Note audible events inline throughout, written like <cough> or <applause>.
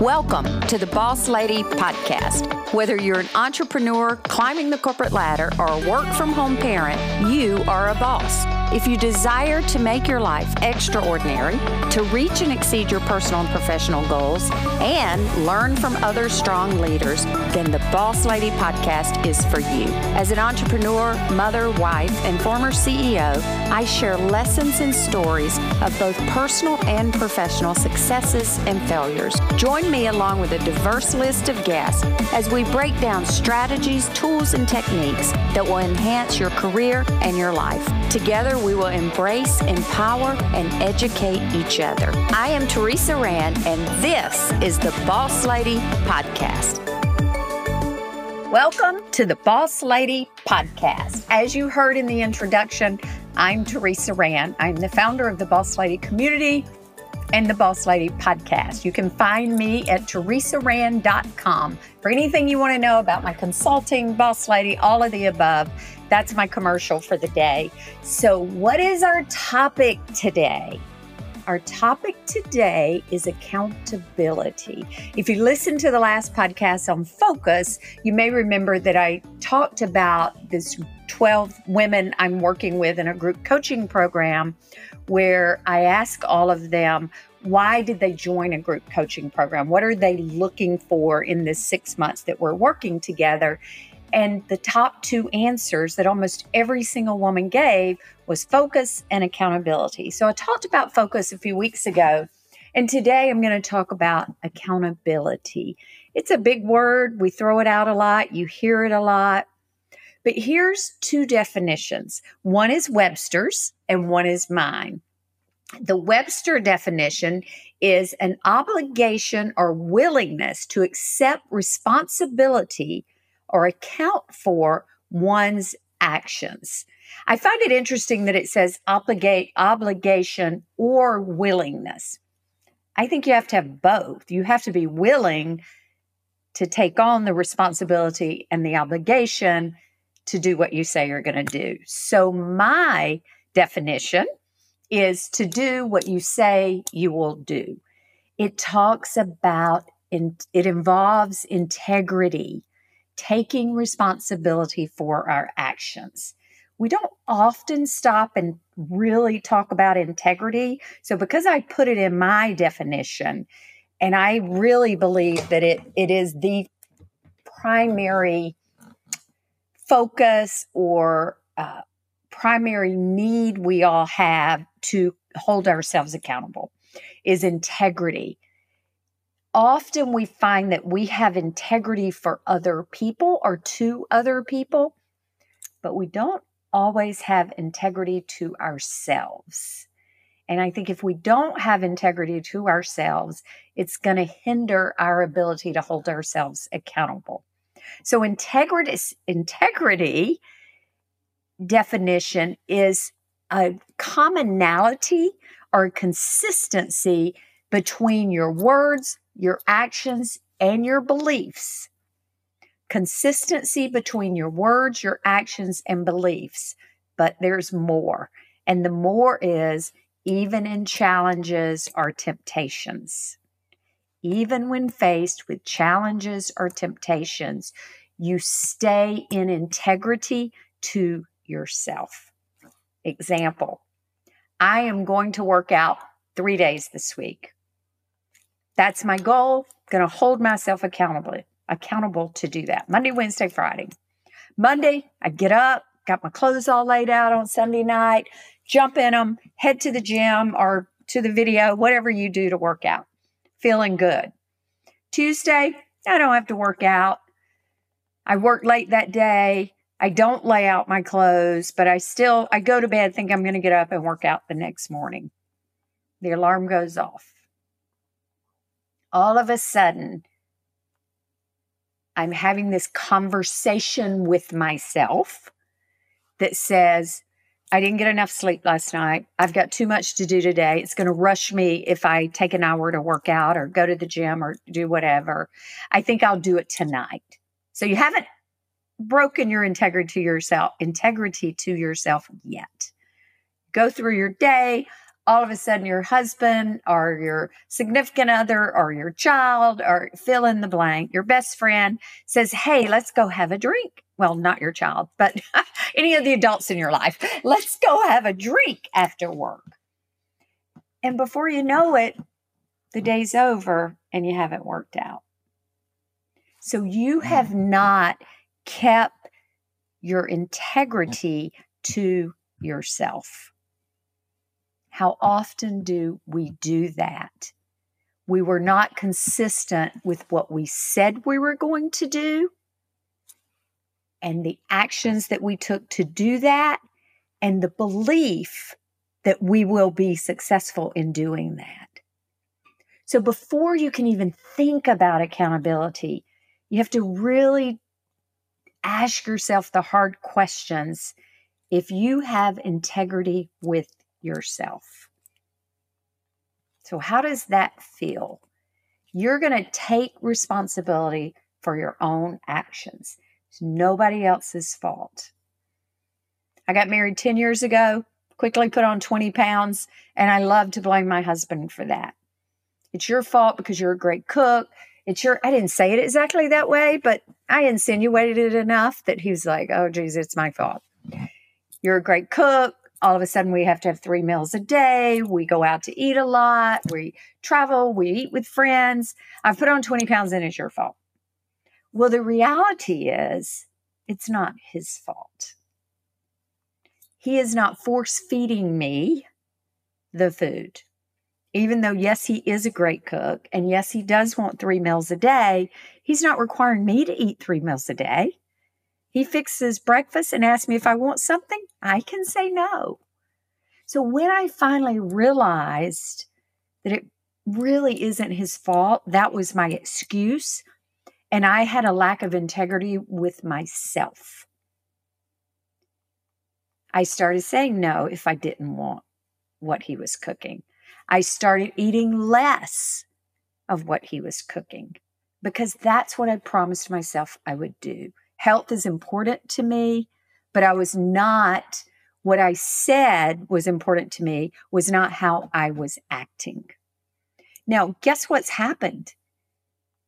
Welcome to the Boss Lady Podcast. Whether you're an entrepreneur climbing the corporate ladder or a work from home parent, you are a boss. If you desire to make your life extraordinary, to reach and exceed your personal and professional goals, and learn from other strong leaders, then the Boss Lady podcast is for you. As an entrepreneur, mother, wife, and former CEO, I share lessons and stories of both personal and professional successes and failures. Join me along with a diverse list of guests as we break down strategies, tools, and techniques that will enhance your career and your life. Together, we will embrace, empower, and educate each other. I am Teresa Rand, and this is the Boss Lady Podcast. Welcome to the Boss Lady Podcast. As you heard in the introduction, I'm Teresa Rand. I'm the founder of the Boss Lady community and the Boss Lady podcast. You can find me at teresarand.com for anything you want to know about my consulting, Boss Lady, all of the above. That's my commercial for the day. So, what is our topic today? Our topic today is accountability. If you listen to the last podcast on focus, you may remember that I talked about this 12 women I'm working with in a group coaching program where I ask all of them, why did they join a group coaching program? What are they looking for in this six months that we're working together? And the top two answers that almost every single woman gave was focus and accountability. So I talked about focus a few weeks ago. And today I'm going to talk about accountability. It's a big word. We throw it out a lot. You hear it a lot. But here's two definitions one is Webster's and one is mine. The Webster definition is an obligation or willingness to accept responsibility or account for one's actions. I find it interesting that it says obligate obligation or willingness. I think you have to have both. You have to be willing to take on the responsibility and the obligation to do what you say you're going to do. So my definition is to do what you say you will do. It talks about in, it involves integrity taking responsibility for our actions. We don't often stop and really talk about integrity. So, because I put it in my definition, and I really believe that it, it is the primary focus or uh, primary need we all have to hold ourselves accountable is integrity often we find that we have integrity for other people or to other people, but we don't always have integrity to ourselves. And I think if we don't have integrity to ourselves, it's going to hinder our ability to hold ourselves accountable. So integrity integrity definition is a commonality or consistency between your words, your actions, and your beliefs. Consistency between your words, your actions, and beliefs. But there's more. And the more is even in challenges or temptations. Even when faced with challenges or temptations, you stay in integrity to yourself. Example I am going to work out three days this week. That's my goal. Going to hold myself accountable accountable to do that. Monday, Wednesday, Friday. Monday, I get up, got my clothes all laid out on Sunday night, jump in them, head to the gym or to the video, whatever you do to work out. Feeling good. Tuesday, I don't have to work out. I worked late that day. I don't lay out my clothes, but I still I go to bed think I'm going to get up and work out the next morning. The alarm goes off all of a sudden, I'm having this conversation with myself that says, I didn't get enough sleep last night. I've got too much to do today. It's going to rush me if I take an hour to work out or go to the gym or do whatever. I think I'll do it tonight. So you haven't broken your integrity to yourself, integrity to yourself yet. Go through your day, all of a sudden your husband or your significant other or your child or fill in the blank, your best friend says, Hey, let's go have a drink. Well, not your child, but <laughs> any of the adults in your life. <laughs> Let's go have a drink after work. And before you know it, the day's over and you haven't worked out. So you mm. have not kept your integrity to yourself. How often do we do that? We were not consistent with what we said we were going to do and the actions that we took to do that and the belief that we will be successful in doing that. So before you can even think about accountability, you have to really ask yourself the hard questions if you have integrity with yourself. So, how does that feel? You're going to take responsibility for your own actions. It's nobody else's fault. I got married 10 years ago, quickly put on 20 pounds, and I love to blame my husband for that. It's your fault because you're a great cook. It's your, I didn't say it exactly that way, but I insinuated it enough that he was like, oh, geez, it's my fault. You're a great cook. All of a sudden, we have to have three meals a day. We go out to eat a lot. We travel. We eat with friends. I've put on 20 pounds and it's your fault. Well, the reality is, it's not his fault. He is not force feeding me the food even though, yes, he is a great cook, and yes, he does want three meals a day, he's not requiring me to eat three meals a day. He fixes breakfast and asks me if I want something. I can say no. So when I finally realized that it really isn't his fault, that was my excuse. And I had a lack of integrity with myself. I started saying no if I didn't want what he was cooking. I started eating less of what he was cooking because that's what I promised myself I would do. Health is important to me, but I was not what I said was important to me was not how I was acting. Now, guess what's happened?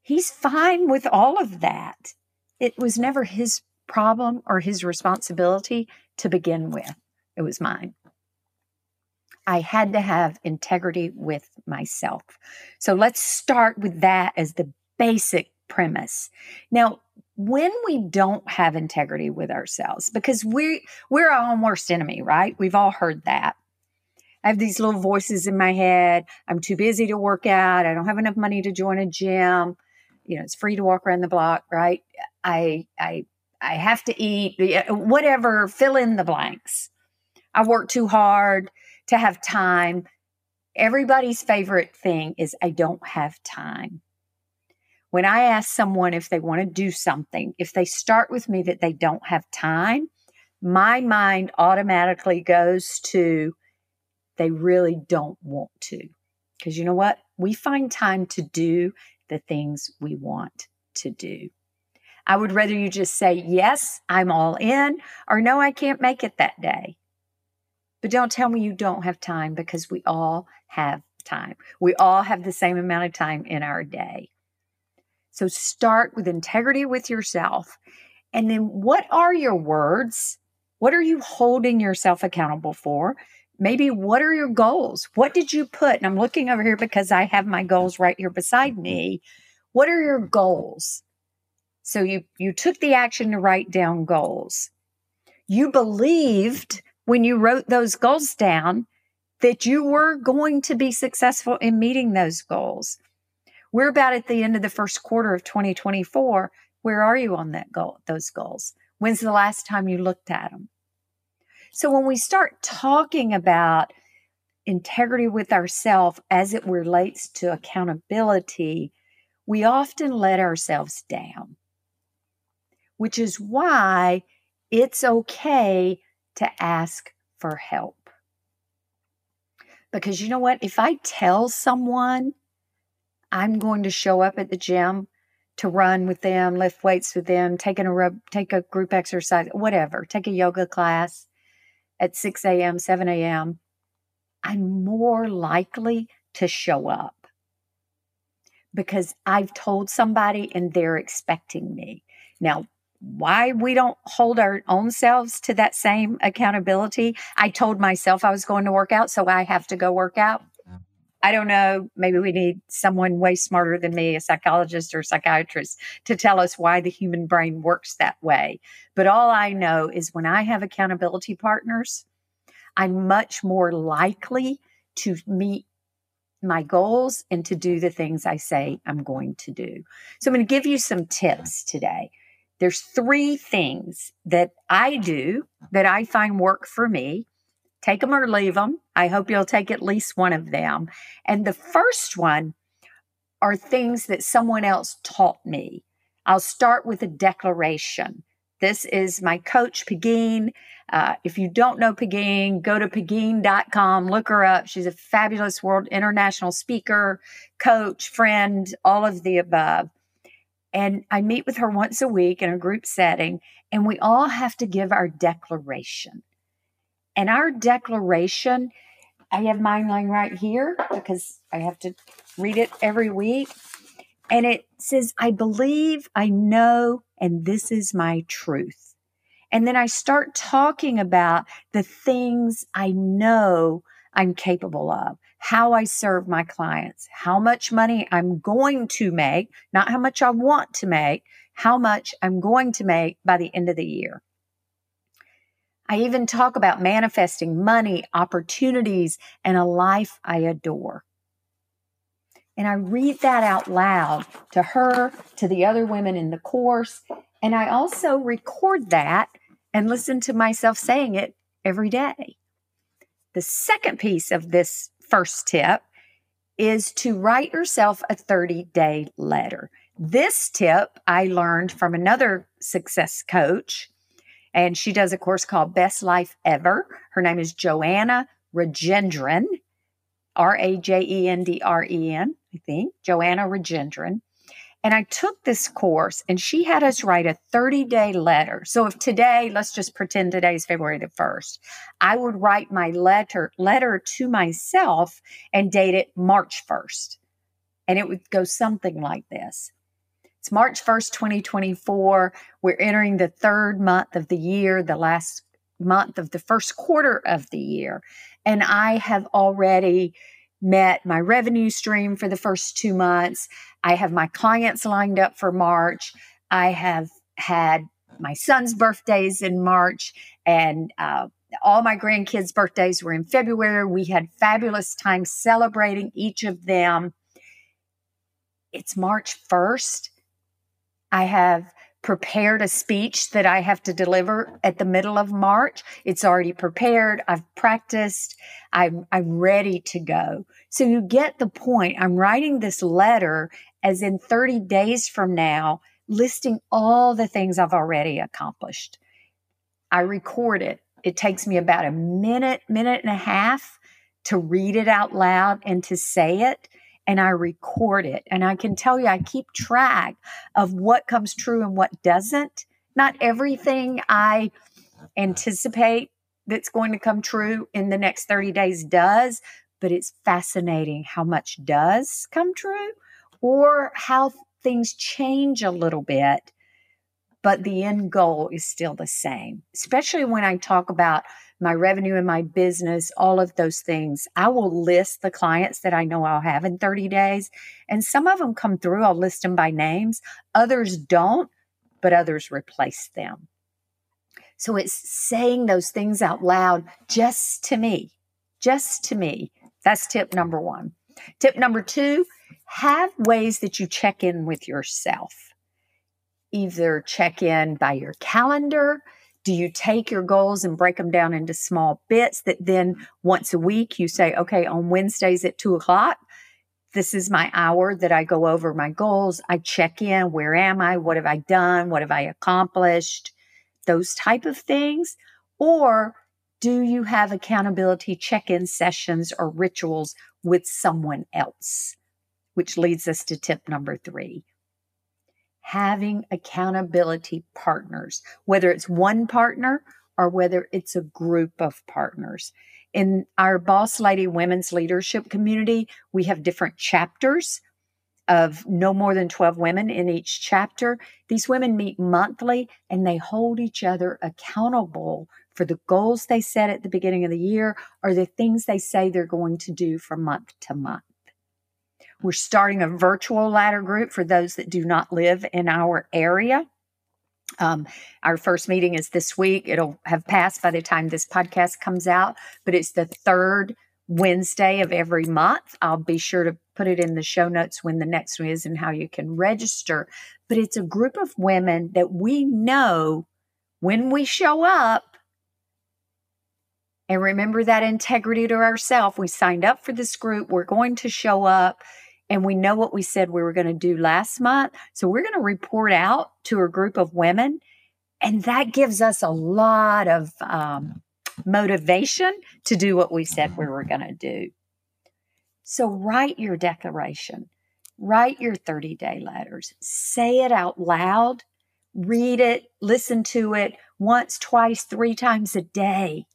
He's fine with all of that. It was never his problem or his responsibility to begin with, it was mine. I had to have integrity with myself. So let's start with that as the basic premise. Now, when we don't have integrity with ourselves, because we we're our own worst enemy, right? We've all heard that. I have these little voices in my head. I'm too busy to work out. I don't have enough money to join a gym. You know, it's free to walk around the block, right? I I I have to eat, uh, whatever, fill in the blanks. I work too hard to have time. Everybody's favorite thing is, I don't have time. When I ask someone if they want to do something, if they start with me that they don't have time, my mind automatically goes to, they really don't want to. Because you know what? We find time to do the things we want to do. I would rather you just say, Yes, I'm all in, or No, I can't make it that day. But don't tell me you don't have time because we all have time. We all have the same amount of time in our day. So start with integrity with yourself. And then what are your words? What are you holding yourself accountable for? Maybe what are your goals? What did you put? And I'm looking over here because I have my goals right here beside me. Mm-hmm. What are your goals? So you you took the action to write down goals. You believed when you wrote those goals down that you were going to be successful in meeting those goals. We're about at the end of the first quarter of 2024. Where are you on that goal, those goals? When's the last time you looked at them? So when we start talking about integrity with ourselves as it relates to accountability, we often let ourselves down, which is why it's okay to ask for help. Because you know what? If I tell someone I'm going to show up at the gym to run with them, lift weights with them, take a take a group exercise, whatever, take a yoga class at 6 a.m., 7 a.m., I'm more likely to show up because I've told somebody and they're expecting me. Now, why we don't hold our own selves to that same accountability. I told myself I was going to work out, so I have to go work out. I don't know. Maybe we need someone way smarter than me, a psychologist or psychiatrist, to tell us why the human brain works that way. But all I know is when I have accountability partners, I'm much more likely to meet my goals and to do the things I say I'm going to do. So I'm going to give you some tips today. There's three things that I do that I find work for me. Take them or leave them. I hope you'll take at least one of them. And the first one are things that someone else taught me. I'll start with a declaration. This is my coach, Pegine. Uh, if you don't know Pegine, go to Pegine.com, look her up. She's a fabulous world international speaker, coach, friend, all of the above. And I meet with her once a week in a group setting, and we all have to give our declaration. And our declaration, I have mine lying right here because I have to read it every week. And it says, I believe, I know, and this is my truth. And then I start talking about the things I know I'm capable of, how I serve my clients, how much money I'm going to make, not how much I want to make, how much I'm going to make by the end of the year. I even talk about manifesting money, opportunities, and a life I adore. And I read that out loud to her, to the other women in the course. And I also record that and listen to myself saying it every day. The second piece of this first tip is to write yourself a 30 day letter. This tip I learned from another success coach, and she does a course called Best Life Ever. Her name is Joanna Rajendran, R A J E N D R E N. I think, Joanna Rajendran. And I took this course and she had us write a 30 day letter. So if today, let's just pretend today is February the 1st, I would write my letter, letter to myself and date it March 1st. And it would go something like this. It's March 1st, 2024. We're entering the third month of the year, the last month of the first quarter of the year. And I have already met my revenue stream for the first two months. I have my clients lined up for March. I have had my son's birthdays in March, and uh, all my grandkids' birthdays were in February. We had fabulous time celebrating each of them. It's March 1st. I have prepared a speech that I have to deliver at the middle of March. It's already prepared. I've practiced. I'm, I'm ready to go. So you get the point. I'm writing this letter as in 30 days from now, listing all the things I've already accomplished. I record it. It takes me about a minute, minute and a half to read it out loud and to say it and I record it. And I can tell you, I keep track of what comes true and what doesn't. Not everything I anticipate that's going to come true in the next 30 days does, but it's fascinating how much does come true or how things change a little bit, but the end goal is still the same, especially when I talk about my revenue and my business, all of those things. I will list the clients that I know I'll have in 30 days. And some of them come through, I'll list them by names. Others don't, but others replace them. So it's saying those things out loud just to me, just to me. That's tip number one. Tip number two have ways that you check in with yourself. Either check in by your calendar, do you take your goals and break them down into small bits that then once a week you say, okay, on Wednesdays at two o'clock, this is my hour that I go over my goals. I check in. Where am I? What have I done? What have I accomplished? Those type of things. Or do you have accountability check in sessions or rituals with someone else? Which leads us to tip number three having accountability partners, whether it's one partner or whether it's a group of partners. in our Boss Lady Women's Leadership Community, we have different chapters of no more than 12 women in each chapter. These women meet monthly and they hold each other accountable for the goals they set at the beginning of the year or the things they say they're going to do from month to month. We're starting a virtual ladder group for those that do not live in our area. Um, our first meeting is this week. It'll have passed by the time this podcast comes out, but it's the third Wednesday of every month. I'll be sure to put it in the show notes when the next one is and how you can register. But it's a group of women that we know when we show up, and remember that integrity to ourselves. We signed up for this group. We're going to show up and we know what we said we were going to do last month. So we're going to report out to a group of women. And that gives us a lot of um, motivation to do what we said we were going to do. So write your declaration, write your 30 day letters, say it out loud, read it, listen to it once, twice, three times a day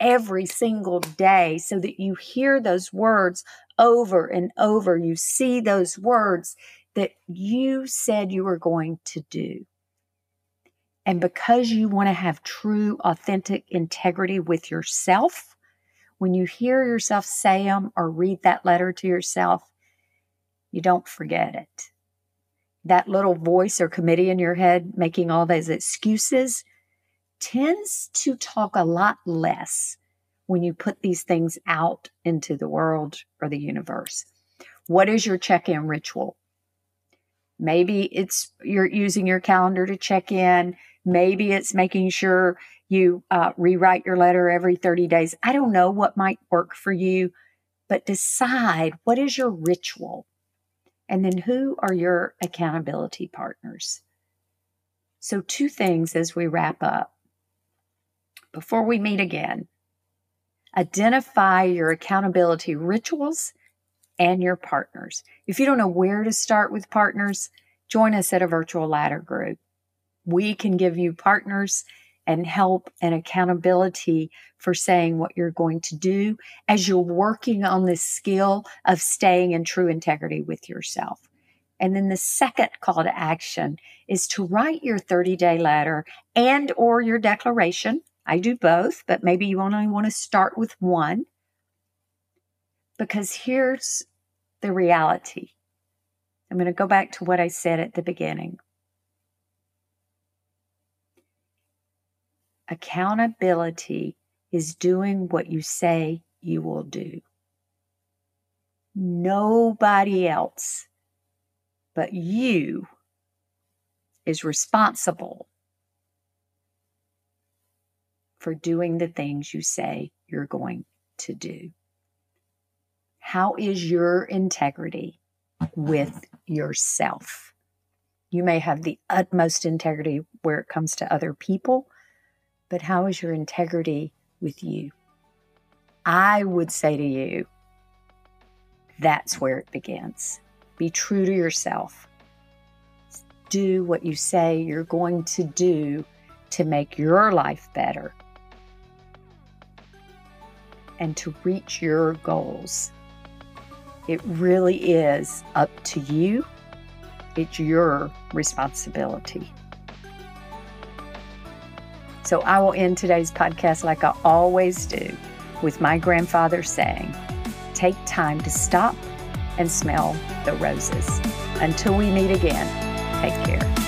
every single day so that you hear those words over and over. You see those words that you said you were going to do. And because you want to have true, authentic integrity with yourself, when you hear yourself say them or read that letter to yourself, you don't forget it. That little voice or committee in your head making all those excuses tends to talk a lot less when you put these things out into the world or the universe. What is your check in ritual? Maybe it's you're using your calendar to check in. Maybe it's making sure you uh, rewrite your letter every 30 days. I don't know what might work for you, but decide what is your ritual and then who are your accountability partners. So, two things as we wrap up. Before we meet again, identify your accountability rituals and your partners. If you don't know where to start with partners, join us at a virtual ladder group. We can give you partners and help and accountability for saying what you're going to do as you're working on this skill of staying in true integrity with yourself. And then the second call to action is to write your 30-day letter and or your declaration I do both, but maybe you only want to start with one. Because here's the reality. I'm going to go back to what I said at the beginning. Accountability is doing what you say you will do. Nobody else but you is responsible for doing the things you say you're going to do? How is your integrity with yourself? You may have the utmost integrity where it comes to other people, but how is your integrity with you? I would say to you, that's where it begins. Be true to yourself. Do what you say you're going to do to make your life better and to reach your goals. It really is up to you. It's your responsibility. So I will end today's podcast like I always do with my grandfather saying, Take time to stop and smell the roses. Until we meet again, take care.